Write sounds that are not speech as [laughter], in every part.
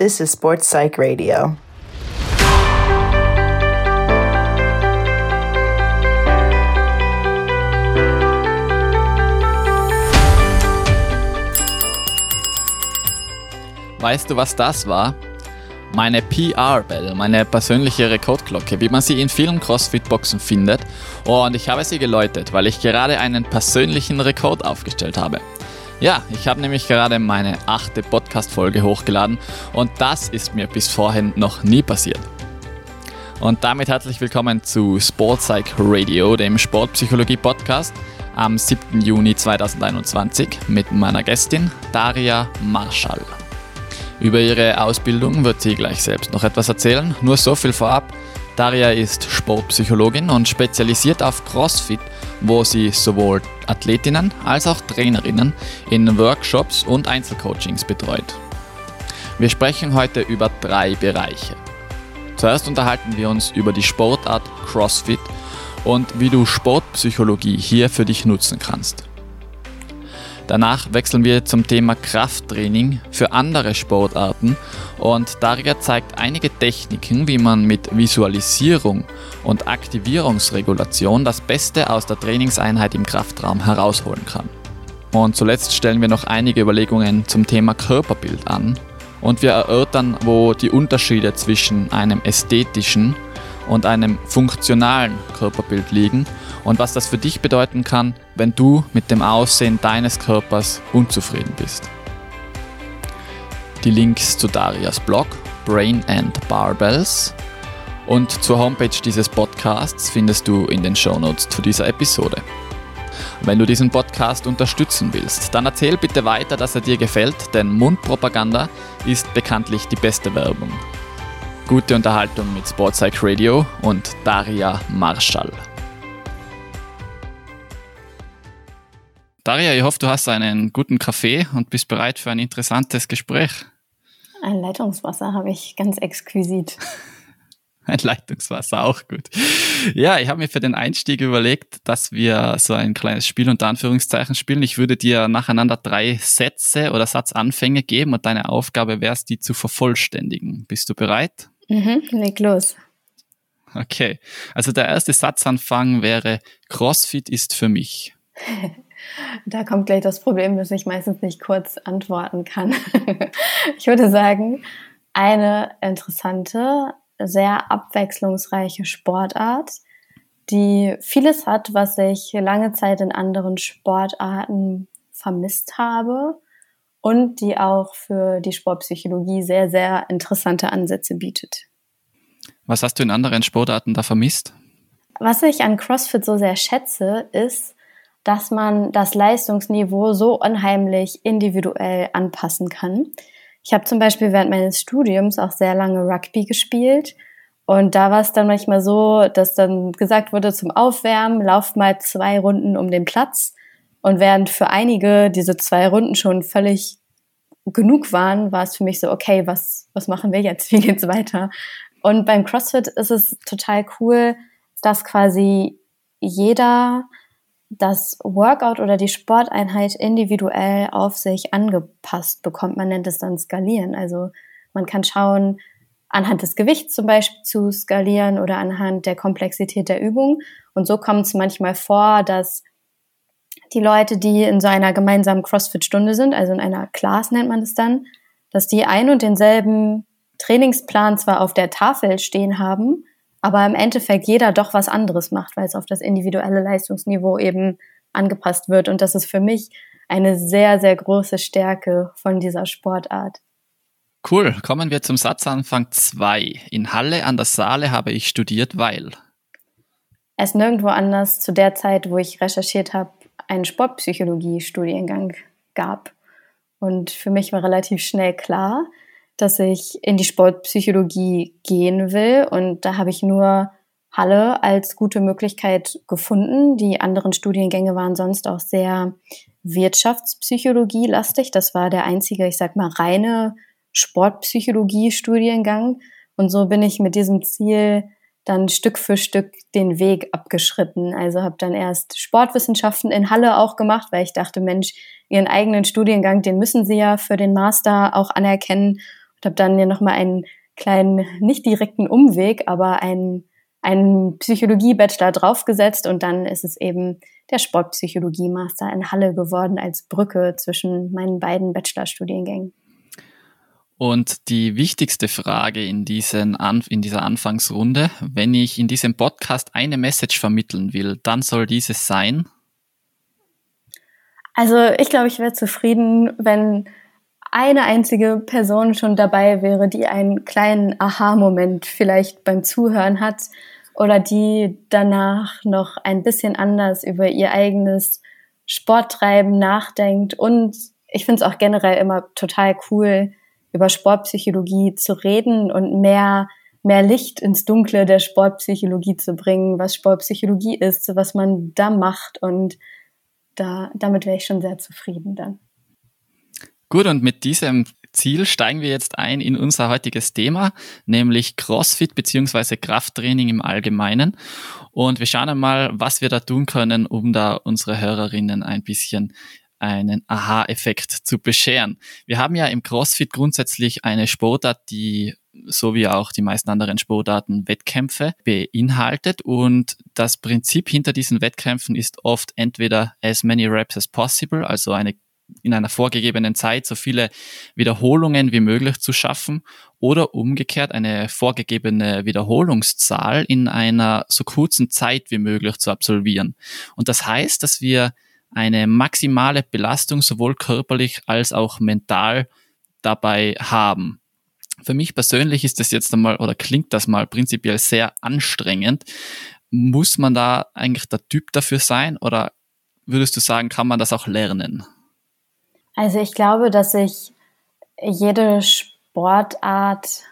This is Sports Psych Radio. Weißt du, was das war? Meine PR-Bell, meine persönliche Rekordglocke, wie man sie in vielen CrossFit-Boxen findet. Und ich habe sie geläutet, weil ich gerade einen persönlichen Rekord aufgestellt habe. Ja, ich habe nämlich gerade meine achte Podcast-Folge hochgeladen und das ist mir bis vorhin noch nie passiert. Und damit herzlich willkommen zu Sportpsych Radio, dem Sportpsychologie-Podcast am 7. Juni 2021 mit meiner Gästin Daria Marschall. Über ihre Ausbildung wird sie gleich selbst noch etwas erzählen. Nur so viel vorab. Daria ist Sportpsychologin und spezialisiert auf CrossFit, wo sie sowohl Athletinnen als auch Trainerinnen in Workshops und Einzelcoachings betreut. Wir sprechen heute über drei Bereiche. Zuerst unterhalten wir uns über die Sportart CrossFit und wie du Sportpsychologie hier für dich nutzen kannst. Danach wechseln wir zum Thema Krafttraining für andere Sportarten und Daria zeigt einige Techniken, wie man mit Visualisierung und Aktivierungsregulation das Beste aus der Trainingseinheit im Kraftraum herausholen kann. Und zuletzt stellen wir noch einige Überlegungen zum Thema Körperbild an und wir erörtern, wo die Unterschiede zwischen einem ästhetischen und einem funktionalen Körperbild liegen und was das für dich bedeuten kann, wenn du mit dem Aussehen deines Körpers unzufrieden bist. Die Links zu Darias Blog Brain and Barbells und zur Homepage dieses Podcasts findest du in den Shownotes zu dieser Episode. Wenn du diesen Podcast unterstützen willst, dann erzähl bitte weiter, dass er dir gefällt, denn Mundpropaganda ist bekanntlich die beste Werbung. Gute Unterhaltung mit Sportpsych Radio und Daria Marschall. Daria, ich hoffe, du hast einen guten Kaffee und bist bereit für ein interessantes Gespräch. Ein Leitungswasser habe ich ganz exquisit. [laughs] Ein Leitungswasser, auch gut. Ja, ich habe mir für den Einstieg überlegt, dass wir so ein kleines Spiel unter Anführungszeichen spielen. Ich würde dir nacheinander drei Sätze oder Satzanfänge geben und deine Aufgabe wäre es, die zu vervollständigen. Bist du bereit? Mhm, leg los. Okay, also der erste Satzanfang wäre, CrossFit ist für mich. [laughs] Da kommt gleich das Problem, dass ich meistens nicht kurz antworten kann. [laughs] ich würde sagen, eine interessante, sehr abwechslungsreiche Sportart, die vieles hat, was ich lange Zeit in anderen Sportarten vermisst habe und die auch für die Sportpsychologie sehr, sehr interessante Ansätze bietet. Was hast du in anderen Sportarten da vermisst? Was ich an CrossFit so sehr schätze, ist, dass man das Leistungsniveau so unheimlich individuell anpassen kann. Ich habe zum Beispiel während meines Studiums auch sehr lange Rugby gespielt. Und da war es dann manchmal so, dass dann gesagt wurde zum Aufwärmen, lauf mal zwei Runden um den Platz. Und während für einige diese zwei Runden schon völlig genug waren, war es für mich so, okay, was, was machen wir jetzt? [laughs] Wie geht's weiter? Und beim CrossFit ist es total cool, dass quasi jeder das Workout oder die Sporteinheit individuell auf sich angepasst bekommt. Man nennt es dann skalieren. Also man kann schauen, anhand des Gewichts zum Beispiel zu skalieren oder anhand der Komplexität der Übung. Und so kommt es manchmal vor, dass die Leute, die in so einer gemeinsamen CrossFit-Stunde sind, also in einer Class nennt man es dann, dass die ein und denselben Trainingsplan zwar auf der Tafel stehen haben, aber im Endeffekt jeder doch was anderes macht, weil es auf das individuelle Leistungsniveau eben angepasst wird. Und das ist für mich eine sehr, sehr große Stärke von dieser Sportart. Cool, kommen wir zum Satzanfang 2. In Halle an der Saale habe ich studiert, weil es nirgendwo anders zu der Zeit, wo ich recherchiert habe, einen Sportpsychologie-Studiengang gab. Und für mich war relativ schnell klar, dass ich in die Sportpsychologie gehen will. Und da habe ich nur Halle als gute Möglichkeit gefunden. Die anderen Studiengänge waren sonst auch sehr Wirtschaftspsychologie-lastig. Das war der einzige, ich sag mal, reine Sportpsychologie-Studiengang. Und so bin ich mit diesem Ziel dann Stück für Stück den Weg abgeschritten. Also habe dann erst Sportwissenschaften in Halle auch gemacht, weil ich dachte, Mensch, ihren eigenen Studiengang, den müssen sie ja für den Master auch anerkennen und habe dann ja nochmal einen kleinen, nicht direkten Umweg, aber einen, einen Psychologie-Bachelor draufgesetzt und dann ist es eben der Sportpsychologie-Master in Halle geworden als Brücke zwischen meinen beiden Bachelorstudiengängen. Und die wichtigste Frage in, diesen in dieser Anfangsrunde, wenn ich in diesem Podcast eine Message vermitteln will, dann soll dieses sein. Also ich glaube, ich wäre zufrieden, wenn eine einzige Person schon dabei wäre, die einen kleinen Aha-Moment vielleicht beim Zuhören hat oder die danach noch ein bisschen anders über ihr eigenes Sporttreiben nachdenkt. Und ich finde es auch generell immer total cool, über Sportpsychologie zu reden und mehr, mehr Licht ins Dunkle der Sportpsychologie zu bringen, was Sportpsychologie ist, was man da macht und da, damit wäre ich schon sehr zufrieden dann. Gut, und mit diesem Ziel steigen wir jetzt ein in unser heutiges Thema, nämlich CrossFit beziehungsweise Krafttraining im Allgemeinen. Und wir schauen einmal, was wir da tun können, um da unsere Hörerinnen ein bisschen einen Aha-Effekt zu bescheren. Wir haben ja im CrossFit grundsätzlich eine Sportart, die so wie auch die meisten anderen Sportarten Wettkämpfe beinhaltet und das Prinzip hinter diesen Wettkämpfen ist oft entweder as many reps as possible, also eine in einer vorgegebenen Zeit so viele Wiederholungen wie möglich zu schaffen oder umgekehrt eine vorgegebene Wiederholungszahl in einer so kurzen Zeit wie möglich zu absolvieren. Und das heißt, dass wir eine maximale Belastung sowohl körperlich als auch mental dabei haben. Für mich persönlich ist das jetzt einmal oder klingt das mal prinzipiell sehr anstrengend. Muss man da eigentlich der Typ dafür sein oder würdest du sagen, kann man das auch lernen? Also ich glaube, dass sich jede Sportart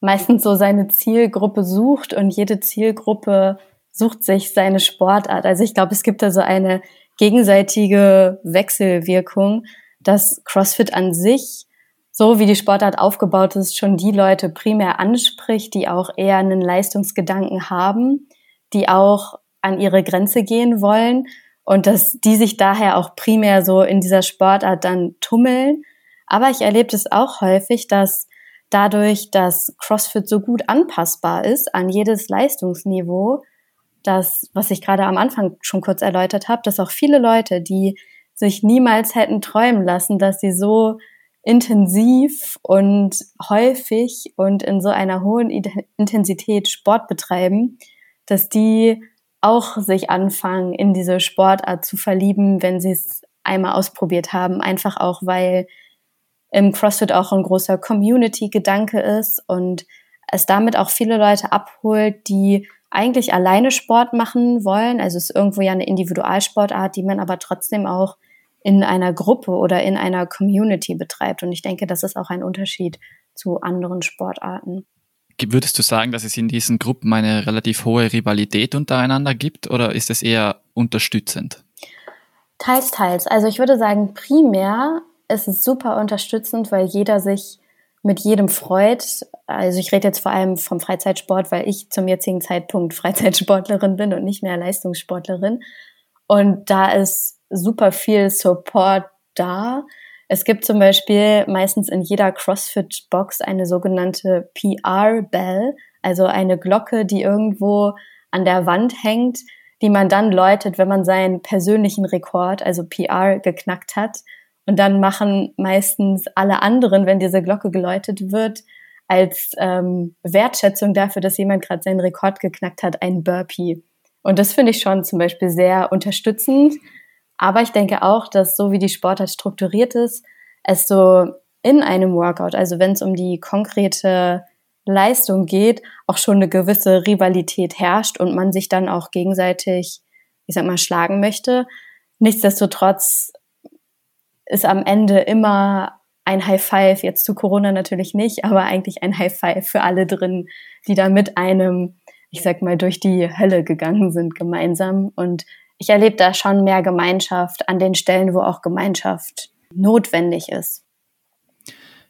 meistens so seine Zielgruppe sucht und jede Zielgruppe sucht sich seine Sportart. Also ich glaube, es gibt da so eine gegenseitige Wechselwirkung, dass CrossFit an sich, so wie die Sportart aufgebaut ist, schon die Leute primär anspricht, die auch eher einen Leistungsgedanken haben, die auch an ihre Grenze gehen wollen und dass die sich daher auch primär so in dieser Sportart dann tummeln. Aber ich erlebe es auch häufig, dass dadurch, dass CrossFit so gut anpassbar ist an jedes Leistungsniveau, dass, was ich gerade am Anfang schon kurz erläutert habe, dass auch viele Leute, die sich niemals hätten träumen lassen, dass sie so intensiv und häufig und in so einer hohen Intensität Sport betreiben, dass die auch sich anfangen, in diese Sportart zu verlieben, wenn sie es einmal ausprobiert haben. Einfach auch, weil im CrossFit auch ein großer Community-Gedanke ist und es damit auch viele Leute abholt, die eigentlich alleine Sport machen wollen. Also es ist irgendwo ja eine Individualsportart, die man aber trotzdem auch in einer Gruppe oder in einer Community betreibt. Und ich denke, das ist auch ein Unterschied zu anderen Sportarten. Würdest du sagen, dass es in diesen Gruppen eine relativ hohe Rivalität untereinander gibt oder ist es eher unterstützend? Teils, teils. Also ich würde sagen, primär ist es super unterstützend, weil jeder sich mit jedem freut. Also ich rede jetzt vor allem vom Freizeitsport, weil ich zum jetzigen Zeitpunkt Freizeitsportlerin bin und nicht mehr Leistungssportlerin. Und da ist super viel Support da. Es gibt zum Beispiel meistens in jeder CrossFit-Box eine sogenannte PR-Bell, also eine Glocke, die irgendwo an der Wand hängt, die man dann läutet, wenn man seinen persönlichen Rekord, also PR, geknackt hat. Und dann machen meistens alle anderen, wenn diese Glocke geläutet wird, als ähm, Wertschätzung dafür, dass jemand gerade seinen Rekord geknackt hat, ein Burpee. Und das finde ich schon zum Beispiel sehr unterstützend. Aber ich denke auch, dass so wie die Sportart strukturiert ist, es so in einem Workout, also wenn es um die konkrete Leistung geht, auch schon eine gewisse Rivalität herrscht und man sich dann auch gegenseitig, ich sag mal, schlagen möchte. Nichtsdestotrotz ist am Ende immer ein High Five, jetzt zu Corona natürlich nicht, aber eigentlich ein High Five für alle drin, die da mit einem, ich sag mal, durch die Hölle gegangen sind gemeinsam. Und ich erlebe da schon mehr Gemeinschaft an den Stellen, wo auch Gemeinschaft notwendig ist.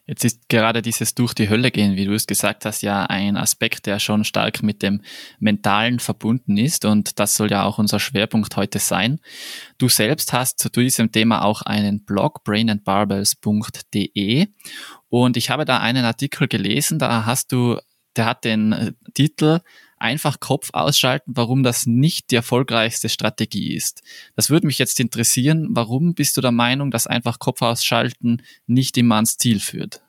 Jetzt ist gerade dieses durch die Hölle gehen, wie du es gesagt hast, ja ein Aspekt, der schon stark mit dem Mentalen verbunden ist und das soll ja auch unser Schwerpunkt heute sein. Du selbst hast zu diesem Thema auch einen Blog, brainandbarbells.de und ich habe da einen Artikel gelesen, da hast du, der hat den Titel einfach Kopf ausschalten, warum das nicht die erfolgreichste Strategie ist. Das würde mich jetzt interessieren, warum bist du der Meinung, dass einfach Kopf ausschalten nicht immer ans Ziel führt?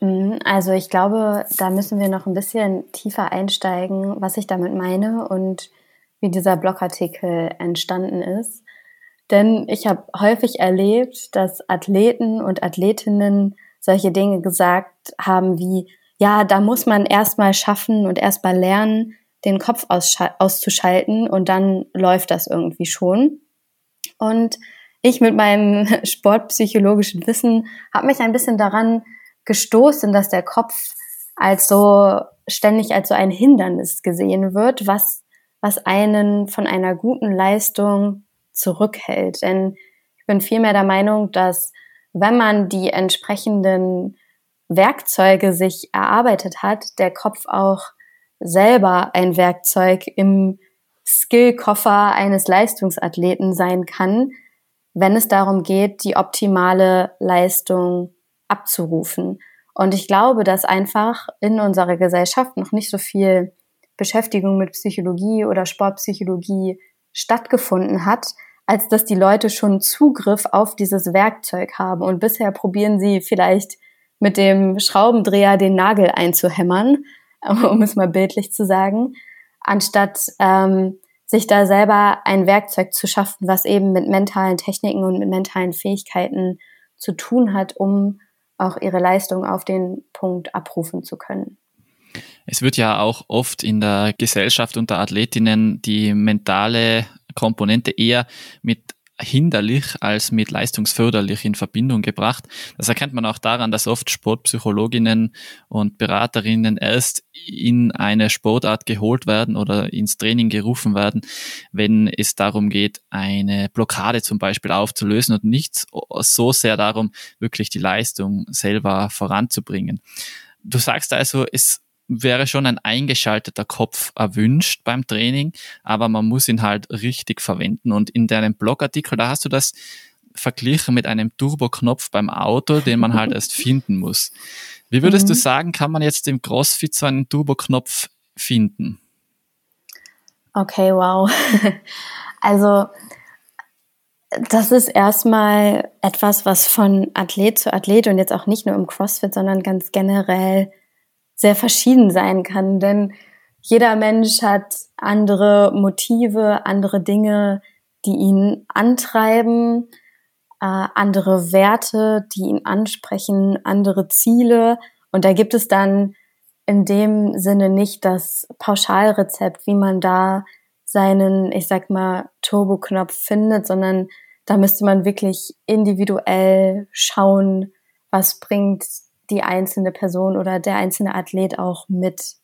Mhm, also ich glaube, da müssen wir noch ein bisschen tiefer einsteigen, was ich damit meine und wie dieser Blogartikel entstanden ist. Denn ich habe häufig erlebt, dass Athleten und Athletinnen solche Dinge gesagt haben wie, ja, da muss man erstmal schaffen und erstmal lernen, den Kopf auszuschalten und dann läuft das irgendwie schon. Und ich mit meinem [laughs] sportpsychologischen Wissen habe mich ein bisschen daran gestoßen, dass der Kopf als so ständig als so ein Hindernis gesehen wird, was, was einen von einer guten Leistung zurückhält. Denn ich bin vielmehr der Meinung, dass wenn man die entsprechenden Werkzeuge sich erarbeitet hat, der Kopf auch selber ein Werkzeug im Skillkoffer eines Leistungsathleten sein kann, wenn es darum geht, die optimale Leistung abzurufen. Und ich glaube, dass einfach in unserer Gesellschaft noch nicht so viel Beschäftigung mit Psychologie oder Sportpsychologie stattgefunden hat, als dass die Leute schon Zugriff auf dieses Werkzeug haben. Und bisher probieren sie vielleicht mit dem Schraubendreher den Nagel einzuhämmern, [laughs] um es mal bildlich zu sagen, anstatt ähm, sich da selber ein Werkzeug zu schaffen, was eben mit mentalen Techniken und mit mentalen Fähigkeiten zu tun hat, um auch ihre Leistung auf den Punkt abrufen zu können. Es wird ja auch oft in der Gesellschaft unter Athletinnen die mentale Komponente eher mit hinderlich als mit leistungsförderlich in Verbindung gebracht. Das erkennt man auch daran, dass oft Sportpsychologinnen und Beraterinnen erst in eine Sportart geholt werden oder ins Training gerufen werden, wenn es darum geht, eine Blockade zum Beispiel aufzulösen und nicht so sehr darum, wirklich die Leistung selber voranzubringen. Du sagst also, es wäre schon ein eingeschalteter Kopf erwünscht beim Training, aber man muss ihn halt richtig verwenden. Und in deinem Blogartikel, da hast du das verglichen mit einem Turbo-Knopf beim Auto, den man halt [laughs] erst finden muss. Wie würdest mhm. du sagen, kann man jetzt im CrossFit so einen Turbo-Knopf finden? Okay, wow. [laughs] Also das ist erstmal etwas, was von Athlet zu Athlet und jetzt auch nicht nur im CrossFit, sondern ganz generell sehr verschieden sein kann, denn jeder Mensch hat andere Motive, andere Dinge, die ihn antreiben, äh, andere Werte, die ihn ansprechen, andere Ziele. Und da gibt es dann in dem Sinne nicht das Pauschalrezept, wie man da seinen, ich sag mal, Turboknopf findet, sondern da müsste man wirklich individuell schauen, was bringt die einzelne Person oder der einzelne Athlet auch mit.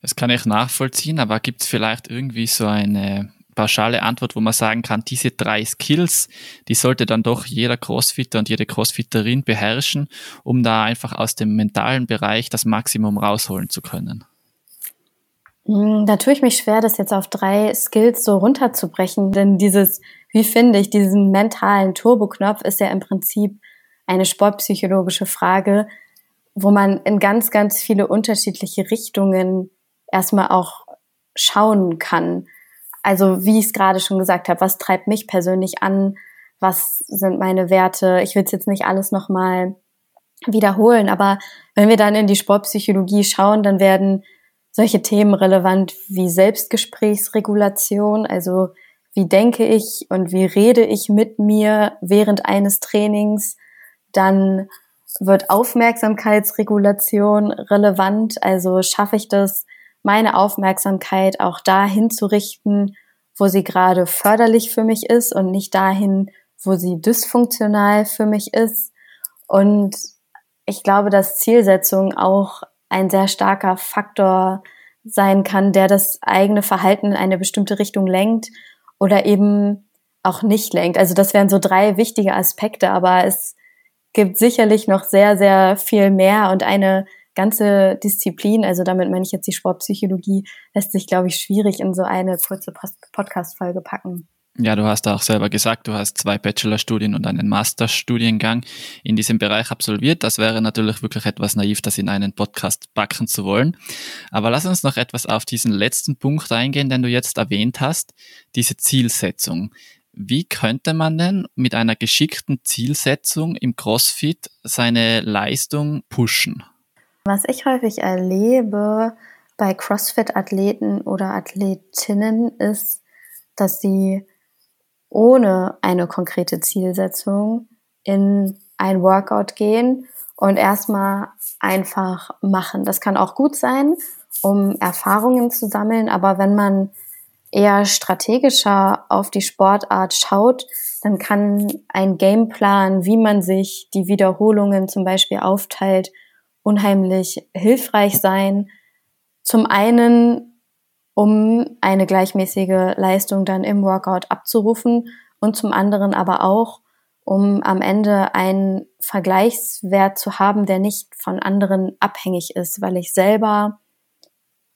Das kann ich nachvollziehen, aber gibt es vielleicht irgendwie so eine pauschale Antwort, wo man sagen kann, diese drei Skills, die sollte dann doch jeder Crossfitter und jede Crossfitterin beherrschen, um da einfach aus dem mentalen Bereich das Maximum rausholen zu können? Hm, da tue ich mich schwer, das jetzt auf drei Skills so runterzubrechen, denn dieses, wie finde ich, diesen mentalen Turboknopf ist ja im Prinzip eine sportpsychologische Frage, wo man in ganz, ganz viele unterschiedliche Richtungen erstmal auch schauen kann. Also wie ich es gerade schon gesagt habe, was treibt mich persönlich an? Was sind meine Werte? Ich will es jetzt nicht alles nochmal wiederholen, aber wenn wir dann in die Sportpsychologie schauen, dann werden solche Themen relevant wie Selbstgesprächsregulation, also wie denke ich und wie rede ich mit mir während eines Trainings, dann wird Aufmerksamkeitsregulation relevant. Also schaffe ich das, meine Aufmerksamkeit auch dahin zu richten, wo sie gerade förderlich für mich ist und nicht dahin, wo sie dysfunktional für mich ist. Und ich glaube, dass Zielsetzung auch ein sehr starker Faktor sein kann, der das eigene Verhalten in eine bestimmte Richtung lenkt oder eben auch nicht lenkt. Also das wären so drei wichtige Aspekte, aber es gibt sicherlich noch sehr, sehr viel mehr und eine ganze Disziplin, also damit meine ich jetzt die Sportpsychologie, lässt sich, glaube ich, schwierig in so eine kurze Podcast-Folge packen. Ja, du hast auch selber gesagt, du hast zwei Bachelorstudien und einen Masterstudiengang in diesem Bereich absolviert. Das wäre natürlich wirklich etwas naiv, das in einen Podcast backen zu wollen. Aber lass uns noch etwas auf diesen letzten Punkt eingehen, den du jetzt erwähnt hast, diese Zielsetzung. Wie könnte man denn mit einer geschickten Zielsetzung im CrossFit seine Leistung pushen? Was ich häufig erlebe bei CrossFit-Athleten oder Athletinnen ist, dass sie ohne eine konkrete Zielsetzung in ein Workout gehen und erstmal einfach machen. Das kann auch gut sein, um Erfahrungen zu sammeln, aber wenn man eher strategischer auf die Sportart schaut, dann kann ein Gameplan, wie man sich die Wiederholungen zum Beispiel aufteilt, unheimlich hilfreich sein. Zum einen um eine gleichmäßige Leistung dann im Workout abzurufen und zum anderen aber auch, um am Ende einen Vergleichswert zu haben, der nicht von anderen abhängig ist, weil ich selber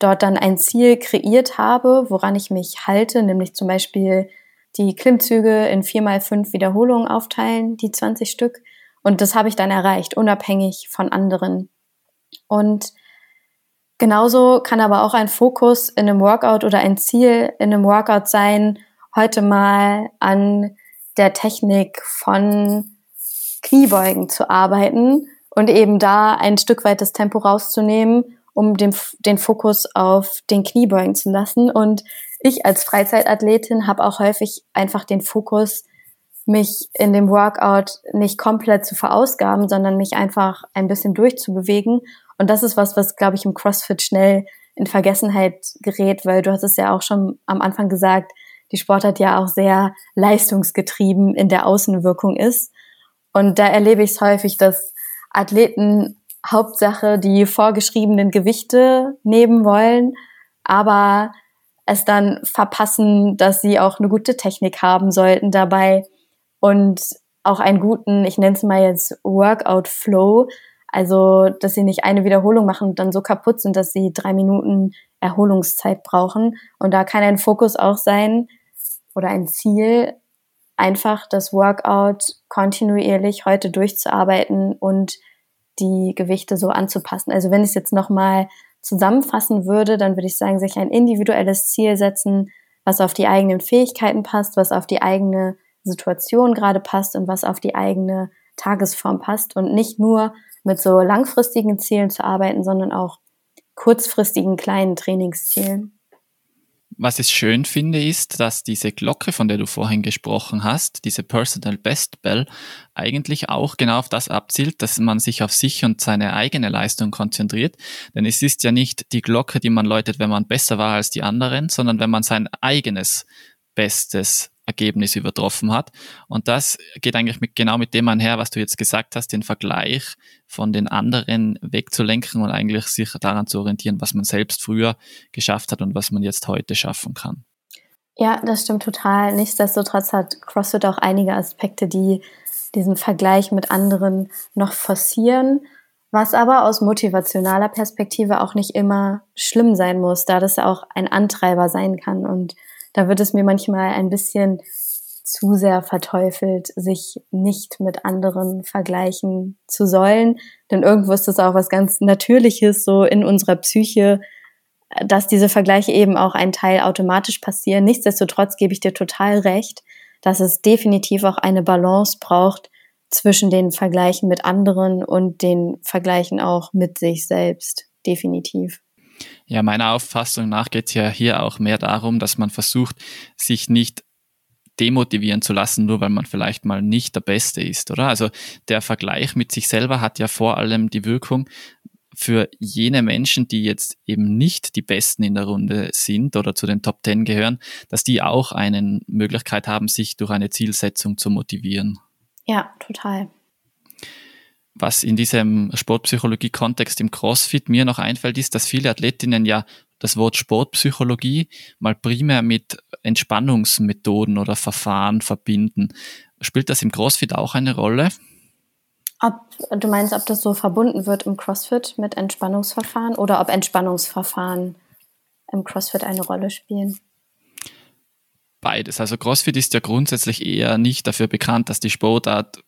dort dann ein Ziel kreiert habe, woran ich mich halte, nämlich zum Beispiel die Klimmzüge in vier mal fünf Wiederholungen aufteilen, die 20 Stück. Und das habe ich dann erreicht, unabhängig von anderen. Und Genauso kann aber auch ein Fokus in einem Workout oder ein Ziel in einem Workout sein, heute mal an der Technik von Kniebeugen zu arbeiten und eben da ein Stück weit das Tempo rauszunehmen, um den, den Fokus auf den Kniebeugen zu lassen. Und ich als Freizeitathletin habe auch häufig einfach den Fokus, mich in dem Workout nicht komplett zu verausgaben, sondern mich einfach ein bisschen durchzubewegen und das ist was, was, glaube ich, im CrossFit schnell in Vergessenheit gerät, weil du hast es ja auch schon am Anfang gesagt, die Sportart ja auch sehr leistungsgetrieben in der Außenwirkung ist. Und da erlebe ich es häufig, dass Athleten Hauptsache die vorgeschriebenen Gewichte nehmen wollen, aber es dann verpassen, dass sie auch eine gute Technik haben sollten dabei und auch einen guten, ich nenne es mal jetzt Workout Flow, also, dass sie nicht eine Wiederholung machen und dann so kaputt sind, dass sie drei Minuten Erholungszeit brauchen. Und da kann ein Fokus auch sein oder ein Ziel, einfach das Workout kontinuierlich heute durchzuarbeiten und die Gewichte so anzupassen. Also wenn ich es jetzt nochmal zusammenfassen würde, dann würde ich sagen, sich ein individuelles Ziel setzen, was auf die eigenen Fähigkeiten passt, was auf die eigene Situation gerade passt und was auf die eigene Tagesform passt und nicht nur mit so langfristigen Zielen zu arbeiten, sondern auch kurzfristigen kleinen Trainingszielen. Was ich schön finde, ist, dass diese Glocke, von der du vorhin gesprochen hast, diese Personal Best Bell, eigentlich auch genau auf das abzielt, dass man sich auf sich und seine eigene Leistung konzentriert. Denn es ist ja nicht die Glocke, die man läutet, wenn man besser war als die anderen, sondern wenn man sein eigenes Bestes Ergebnis übertroffen hat. Und das geht eigentlich mit, genau mit dem einher, was du jetzt gesagt hast, den Vergleich von den anderen wegzulenken und eigentlich sich daran zu orientieren, was man selbst früher geschafft hat und was man jetzt heute schaffen kann. Ja, das stimmt total. Nichtsdestotrotz hat CrossFit auch einige Aspekte, die diesen Vergleich mit anderen noch forcieren, was aber aus motivationaler Perspektive auch nicht immer schlimm sein muss, da das auch ein Antreiber sein kann und da wird es mir manchmal ein bisschen zu sehr verteufelt, sich nicht mit anderen vergleichen zu sollen. Denn irgendwo ist das auch was ganz Natürliches so in unserer Psyche, dass diese Vergleiche eben auch ein Teil automatisch passieren. Nichtsdestotrotz gebe ich dir total recht, dass es definitiv auch eine Balance braucht zwischen den Vergleichen mit anderen und den Vergleichen auch mit sich selbst. Definitiv. Ja, meiner Auffassung nach geht es ja hier auch mehr darum, dass man versucht, sich nicht demotivieren zu lassen, nur weil man vielleicht mal nicht der Beste ist, oder? Also der Vergleich mit sich selber hat ja vor allem die Wirkung für jene Menschen, die jetzt eben nicht die Besten in der Runde sind oder zu den Top Ten gehören, dass die auch eine Möglichkeit haben, sich durch eine Zielsetzung zu motivieren. Ja, total was in diesem Sportpsychologie-Kontext im CrossFit mir noch einfällt, ist, dass viele Athletinnen ja das Wort Sportpsychologie mal primär mit Entspannungsmethoden oder Verfahren verbinden. Spielt das im CrossFit auch eine Rolle? Ob du meinst, ob das so verbunden wird im CrossFit mit Entspannungsverfahren oder ob Entspannungsverfahren im CrossFit eine Rolle spielen? Beides. Also CrossFit ist ja grundsätzlich eher nicht dafür bekannt, dass die Sportart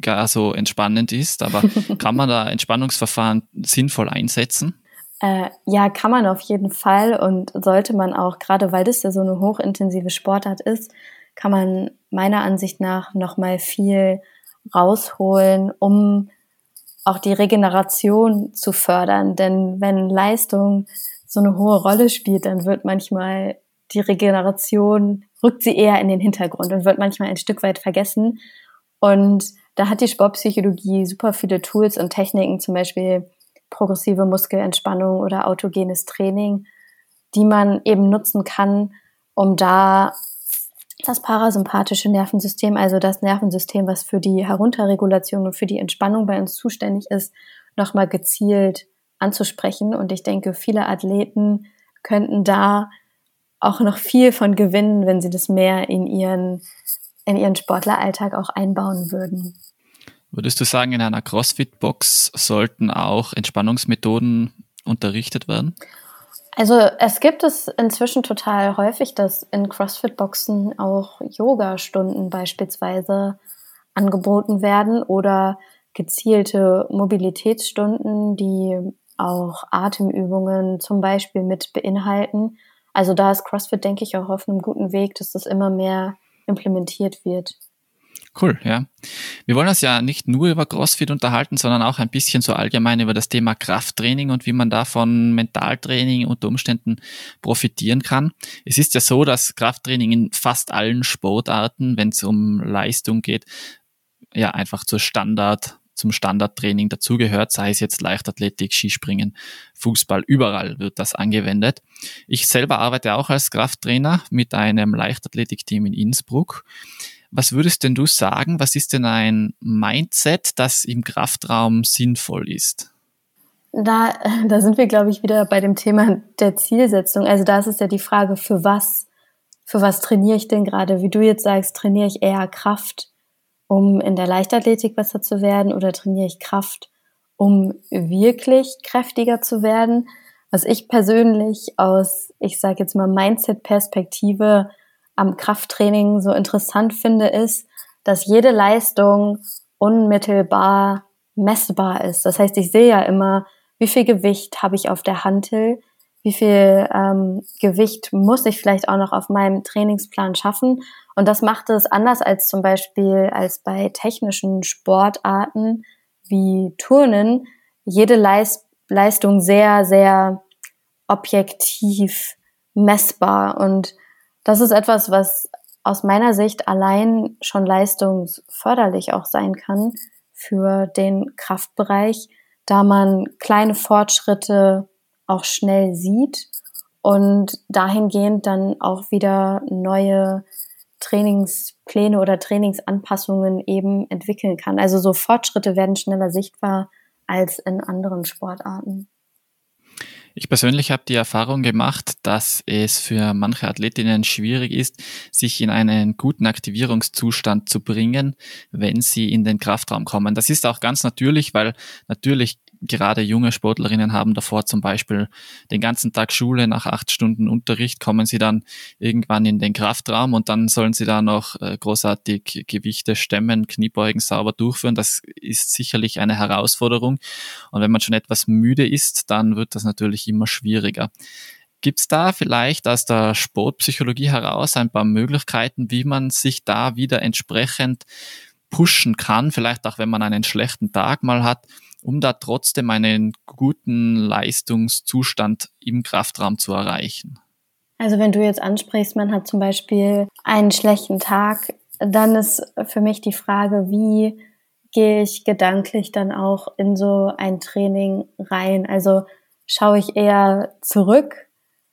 gar so entspannend ist, aber [laughs] kann man da Entspannungsverfahren sinnvoll einsetzen? Äh, ja, kann man auf jeden Fall und sollte man auch, gerade weil das ja so eine hochintensive Sportart ist, kann man meiner Ansicht nach nochmal viel rausholen, um auch die Regeneration zu fördern. Denn wenn Leistung so eine hohe Rolle spielt, dann wird manchmal die Regeneration, rückt sie eher in den Hintergrund und wird manchmal ein Stück weit vergessen. Und da hat die Sportpsychologie super viele Tools und Techniken, zum Beispiel progressive Muskelentspannung oder autogenes Training, die man eben nutzen kann, um da das parasympathische Nervensystem, also das Nervensystem, was für die Herunterregulation und für die Entspannung bei uns zuständig ist, nochmal gezielt anzusprechen. Und ich denke, viele Athleten könnten da auch noch viel von gewinnen, wenn sie das mehr in ihren, in ihren Sportleralltag auch einbauen würden. Würdest du sagen, in einer CrossFit-Box sollten auch Entspannungsmethoden unterrichtet werden? Also es gibt es inzwischen total häufig, dass in CrossFit-Boxen auch Yoga-Stunden beispielsweise angeboten werden oder gezielte Mobilitätsstunden, die auch Atemübungen zum Beispiel mit beinhalten. Also da ist CrossFit, denke ich, auch auf einem guten Weg, dass das immer mehr implementiert wird. Cool, ja. Wir wollen uns ja nicht nur über CrossFit unterhalten, sondern auch ein bisschen so allgemein über das Thema Krafttraining und wie man da von Mentaltraining unter Umständen profitieren kann. Es ist ja so, dass Krafttraining in fast allen Sportarten, wenn es um Leistung geht, ja einfach zur Standard zum Standardtraining dazugehört, sei es jetzt Leichtathletik, Skispringen, Fußball, überall wird das angewendet. Ich selber arbeite auch als Krafttrainer mit einem Leichtathletikteam in Innsbruck. Was würdest denn du sagen? Was ist denn ein Mindset, das im Kraftraum sinnvoll ist? Da, da sind wir, glaube ich, wieder bei dem Thema der Zielsetzung. Also da ist es ja die Frage, für was, für was trainiere ich denn gerade? Wie du jetzt sagst, trainiere ich eher Kraft, um in der Leichtathletik besser zu werden oder trainiere ich Kraft, um wirklich kräftiger zu werden? Was ich persönlich aus, ich sage jetzt mal, Mindset-Perspektive am Krafttraining so interessant finde, ist, dass jede Leistung unmittelbar messbar ist. Das heißt, ich sehe ja immer, wie viel Gewicht habe ich auf der Hantel, wie viel ähm, Gewicht muss ich vielleicht auch noch auf meinem Trainingsplan schaffen. Und das macht es anders als zum Beispiel als bei technischen Sportarten wie Turnen, jede Leist Leistung sehr, sehr objektiv messbar. Und das ist etwas, was aus meiner Sicht allein schon leistungsförderlich auch sein kann für den Kraftbereich, da man kleine Fortschritte auch schnell sieht und dahingehend dann auch wieder neue Trainingspläne oder Trainingsanpassungen eben entwickeln kann. Also so Fortschritte werden schneller sichtbar als in anderen Sportarten. Ich persönlich habe die Erfahrung gemacht, dass es für manche Athletinnen schwierig ist, sich in einen guten Aktivierungszustand zu bringen, wenn sie in den Kraftraum kommen. Das ist auch ganz natürlich, weil natürlich gerade junge Sportlerinnen haben davor zum Beispiel den ganzen Tag Schule, nach acht Stunden Unterricht kommen sie dann irgendwann in den Kraftraum und dann sollen sie da noch äh, großartig Gewichte stemmen, Kniebeugen sauber durchführen. Das ist sicherlich eine Herausforderung. Und wenn man schon etwas müde ist, dann wird das natürlich immer schwieriger. Gibt es da vielleicht aus der Sportpsychologie heraus ein paar Möglichkeiten, wie man sich da wieder entsprechend pushen kann, vielleicht auch wenn man einen schlechten Tag mal hat, um da trotzdem einen guten Leistungszustand im Kraftraum zu erreichen? Also wenn du jetzt ansprichst, man hat zum Beispiel einen schlechten Tag, dann ist für mich die Frage, wie gehe ich gedanklich dann auch in so ein Training rein? Also schaue ich eher zurück,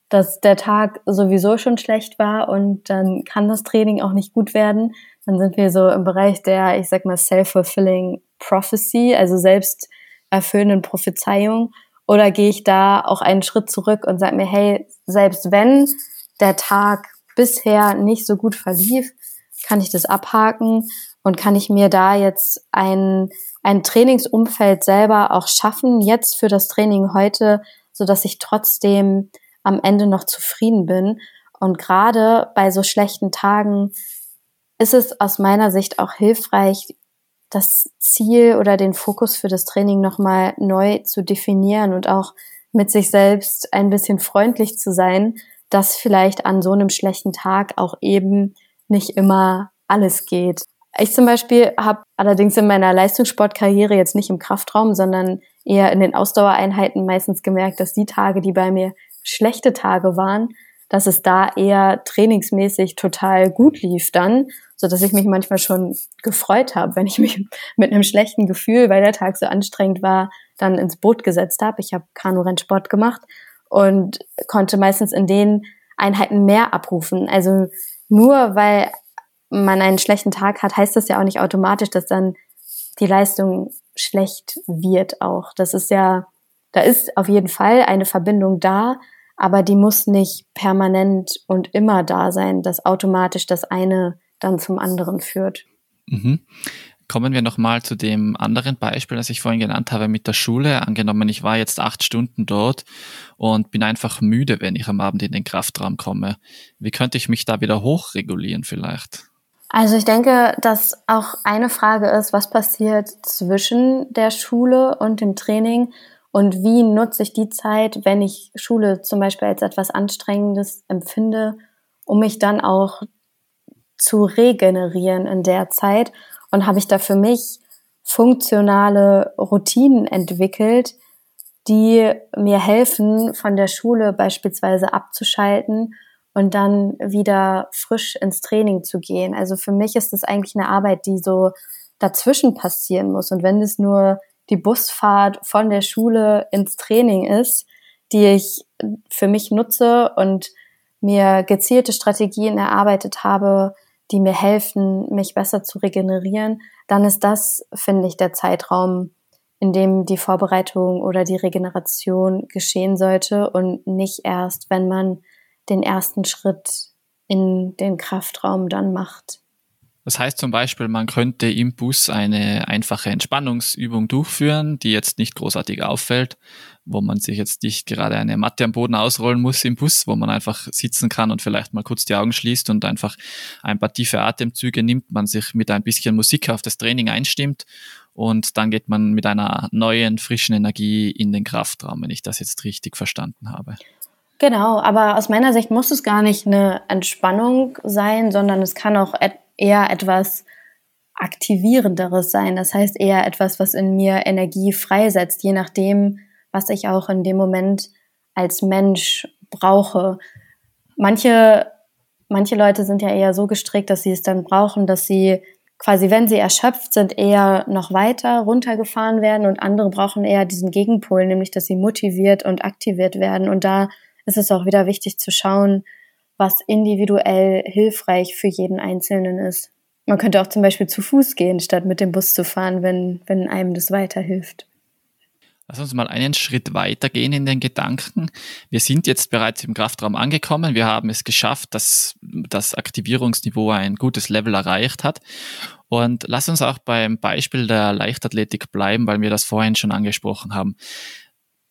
dass der Tag sowieso schon schlecht war und dann kann das Training auch nicht gut werden. Dann sind wir so im Bereich der, ich sag mal, self-fulfilling prophecy, also selbst erfüllenden Prophezeiung? Oder gehe ich da auch einen Schritt zurück und sage mir, hey, selbst wenn der Tag bisher nicht so gut verlief, kann ich das abhaken Und kann ich mir da jetzt ein, ein Trainingsumfeld selber auch schaffen, jetzt für das Training heute, so dass ich trotzdem am Ende noch zufrieden bin. Und gerade bei so schlechten Tagen ist es aus meiner Sicht auch hilfreich, das Ziel oder den Fokus für das Training nochmal neu zu definieren und auch mit sich selbst ein bisschen freundlich zu sein, dass vielleicht an so einem schlechten Tag auch eben nicht immer alles geht. Ich zum Beispiel habe allerdings in meiner Leistungssportkarriere jetzt nicht im Kraftraum, sondern eher in den Ausdauereinheiten meistens gemerkt, dass die Tage, die bei mir schlechte Tage waren, dass es da eher trainingsmäßig total gut lief dann, so dass ich mich manchmal schon gefreut habe, wenn ich mich [laughs] mit einem schlechten Gefühl, weil der Tag so anstrengend war, dann ins Boot gesetzt habe. Ich habe Kanu-Rennsport gemacht und konnte meistens in den Einheiten mehr abrufen. Also nur weil man einen schlechten Tag hat, heißt das ja auch nicht automatisch, dass dann die Leistung schlecht wird auch. Das ist ja, da ist auf jeden Fall eine Verbindung da, aber die muss nicht permanent und immer da sein, dass automatisch das eine dann zum anderen führt. Mhm. Kommen wir nochmal zu dem anderen Beispiel, das ich vorhin genannt habe mit der Schule. Angenommen, ich war jetzt acht Stunden dort und bin einfach müde, wenn ich am Abend in den Kraftraum komme. Wie könnte ich mich da wieder hochregulieren vielleicht? Also ich denke, dass auch eine Frage ist, was passiert zwischen der Schule und dem Training und wie nutze ich die Zeit, wenn ich Schule zum Beispiel als etwas Anstrengendes empfinde, um mich dann auch zu regenerieren in der Zeit und habe ich da für mich funktionale Routinen entwickelt, die mir helfen, von der Schule beispielsweise abzuschalten und dann wieder frisch ins Training zu gehen. Also für mich ist das eigentlich eine Arbeit, die so dazwischen passieren muss. Und wenn es nur die Busfahrt von der Schule ins Training ist, die ich für mich nutze und mir gezielte Strategien erarbeitet habe, die mir helfen, mich besser zu regenerieren, dann ist das, finde ich, der Zeitraum, in dem die Vorbereitung oder die Regeneration geschehen sollte und nicht erst, wenn man den ersten Schritt in den Kraftraum dann macht. Das heißt zum Beispiel, man könnte im Bus eine einfache Entspannungsübung durchführen, die jetzt nicht großartig auffällt, wo man sich jetzt nicht gerade eine Matte am Boden ausrollen muss im Bus, wo man einfach sitzen kann und vielleicht mal kurz die Augen schließt und einfach ein paar tiefe Atemzüge nimmt, man sich mit ein bisschen Musik auf das Training einstimmt und dann geht man mit einer neuen, frischen Energie in den Kraftraum, wenn ich das jetzt richtig verstanden habe. Genau, aber aus meiner Sicht muss es gar nicht eine Entspannung sein, sondern es kann auch eher etwas aktivierenderes sein. Das heißt eher etwas, was in mir Energie freisetzt, je nachdem, was ich auch in dem Moment als Mensch brauche. Manche, manche Leute sind ja eher so gestrickt, dass sie es dann brauchen, dass sie quasi, wenn sie erschöpft sind, eher noch weiter runtergefahren werden und andere brauchen eher diesen Gegenpol, nämlich dass sie motiviert und aktiviert werden. Und da ist es auch wieder wichtig zu schauen, was individuell hilfreich für jeden Einzelnen ist. Man könnte auch zum Beispiel zu Fuß gehen, statt mit dem Bus zu fahren, wenn, wenn einem das weiterhilft. Lass uns mal einen Schritt weitergehen in den Gedanken. Wir sind jetzt bereits im Kraftraum angekommen. Wir haben es geschafft, dass das Aktivierungsniveau ein gutes Level erreicht hat. Und lass uns auch beim Beispiel der Leichtathletik bleiben, weil wir das vorhin schon angesprochen haben.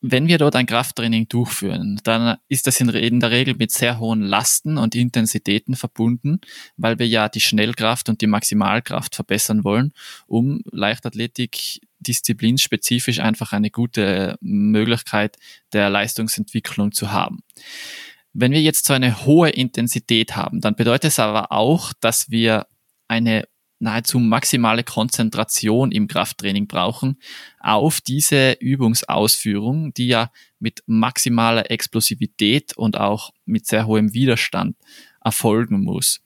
Wenn wir dort ein Krafttraining durchführen, dann ist das in der Regel mit sehr hohen Lasten und Intensitäten verbunden, weil wir ja die Schnellkraft und die Maximalkraft verbessern wollen, um Leichtathletik disziplinspezifisch einfach eine gute Möglichkeit der Leistungsentwicklung zu haben. Wenn wir jetzt so eine hohe Intensität haben, dann bedeutet es aber auch, dass wir eine nahezu maximale Konzentration im Krafttraining brauchen auf diese Übungsausführung, die ja mit maximaler Explosivität und auch mit sehr hohem Widerstand erfolgen muss.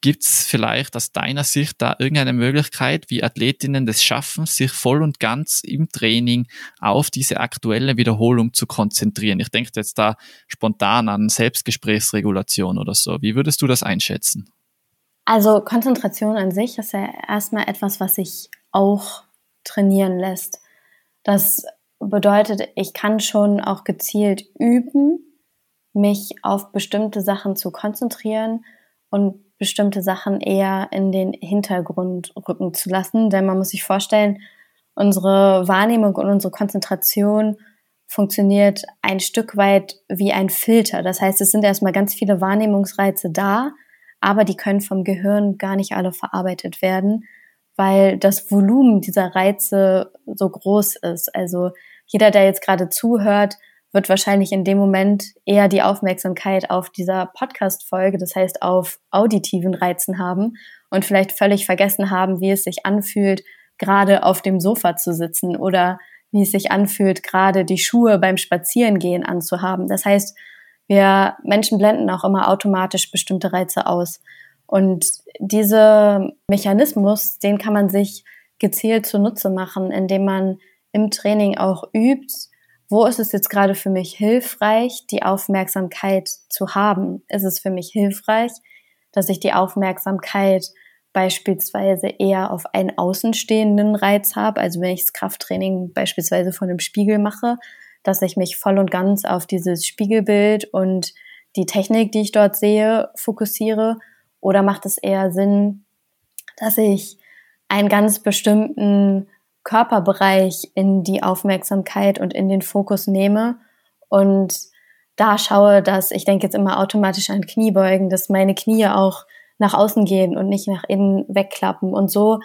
Gibt es vielleicht aus deiner Sicht da irgendeine Möglichkeit, wie Athletinnen das schaffen, sich voll und ganz im Training auf diese aktuelle Wiederholung zu konzentrieren? Ich denke jetzt da spontan an Selbstgesprächsregulation oder so. Wie würdest du das einschätzen? Also Konzentration an sich ist ja erstmal etwas, was sich auch trainieren lässt. Das bedeutet, ich kann schon auch gezielt üben, mich auf bestimmte Sachen zu konzentrieren und bestimmte Sachen eher in den Hintergrund rücken zu lassen. Denn man muss sich vorstellen, unsere Wahrnehmung und unsere Konzentration funktioniert ein Stück weit wie ein Filter. Das heißt, es sind erstmal ganz viele Wahrnehmungsreize da, aber die können vom Gehirn gar nicht alle verarbeitet werden, weil das Volumen dieser Reize so groß ist. Also jeder, der jetzt gerade zuhört, wird wahrscheinlich in dem Moment eher die Aufmerksamkeit auf dieser Podcast-Folge, das heißt auf auditiven Reizen haben und vielleicht völlig vergessen haben, wie es sich anfühlt, gerade auf dem Sofa zu sitzen oder wie es sich anfühlt, gerade die Schuhe beim Spazierengehen anzuhaben. Das heißt, wir Menschen blenden auch immer automatisch bestimmte Reize aus. Und dieser Mechanismus, den kann man sich gezielt zunutze machen, indem man im Training auch übt, wo ist es jetzt gerade für mich hilfreich, die Aufmerksamkeit zu haben? Ist es für mich hilfreich, dass ich die Aufmerksamkeit beispielsweise eher auf einen außenstehenden Reiz habe, also wenn ich das Krafttraining beispielsweise von einem Spiegel mache, dass ich mich voll und ganz auf dieses Spiegelbild und die Technik, die ich dort sehe, fokussiere? Oder macht es eher Sinn, dass ich einen ganz bestimmten Körperbereich in die Aufmerksamkeit und in den Fokus nehme und da schaue, dass ich denke jetzt immer automatisch an Kniebeugen, dass meine Knie auch nach außen gehen und nicht nach innen wegklappen. Und so